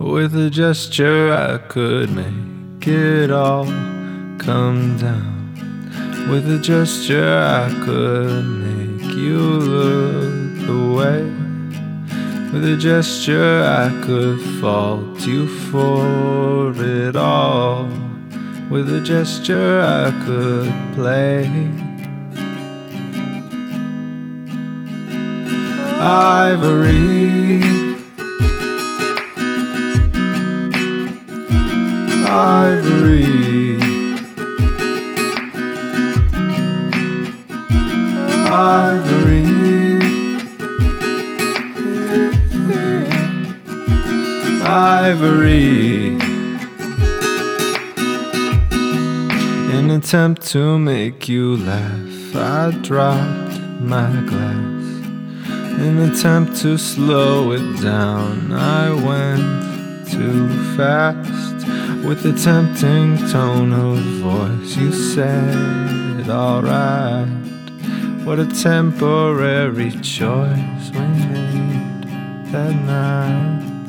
With a gesture, I could make it all come down. With a gesture, I could make you look away. With a gesture, I could fault you for it all. With a gesture, I could play. Ivory. Ivory. Ivory. Ivory. In attempt to make you laugh, I dropped my glass. In attempt to slow it down, I went too fast. With a tempting tone of voice, you said, Alright. What a temporary choice we made that night.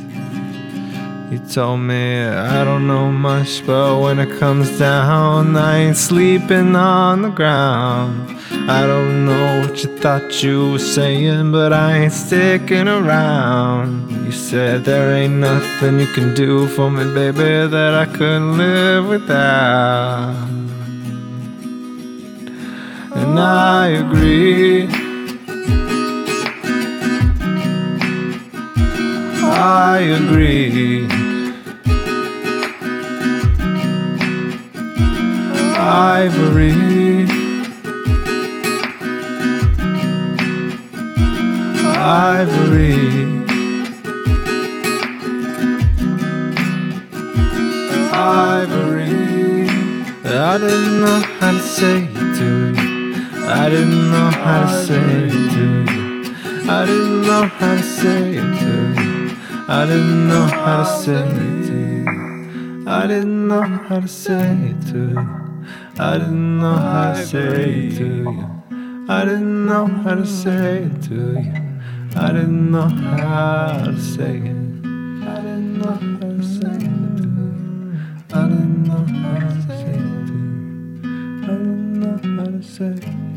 You told me I don't know much, but when it comes down, I ain't sleeping on the ground. I don't know what you thought you were saying, but I ain't sticking around. You said there ain't nothing you can do for me, baby, that I couldn't live without. And I agree. I agree. Ivory. Ivory. Ivory. I didn't know how to say it to you. I didn't know how to say it to you. I didn't know how to say it to you. I didn't know how to say it to you. I didn't know how to say it to you. I didn't know how to say it to you. I didn't know how to say it to you. I didn't know how to say it. I didn't know how to say it to you. I didn't know how to say it to you. I didn't know how to say it.